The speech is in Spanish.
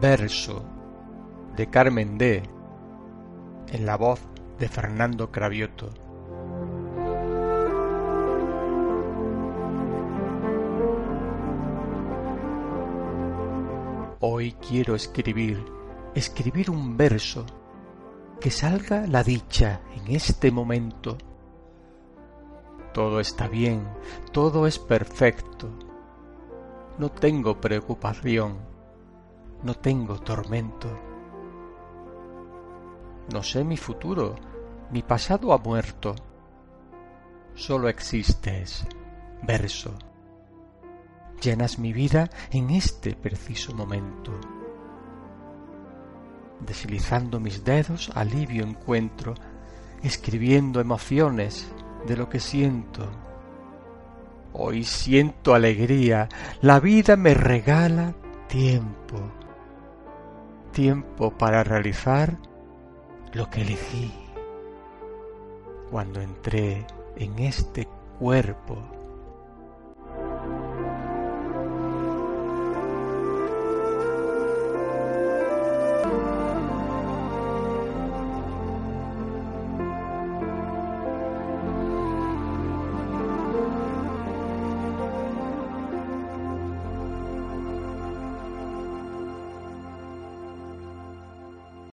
Verso de Carmen D. en la voz de Fernando Cravioto. Hoy quiero escribir, escribir un verso, que salga la dicha en este momento. Todo está bien, todo es perfecto. No tengo preocupación, no tengo tormento. No sé mi futuro, mi pasado ha muerto. Solo existes, verso. Llenas mi vida en este preciso momento. Deslizando mis dedos, alivio encuentro, escribiendo emociones de lo que siento. Hoy siento alegría, la vida me regala tiempo, tiempo para realizar lo que elegí cuando entré en este cuerpo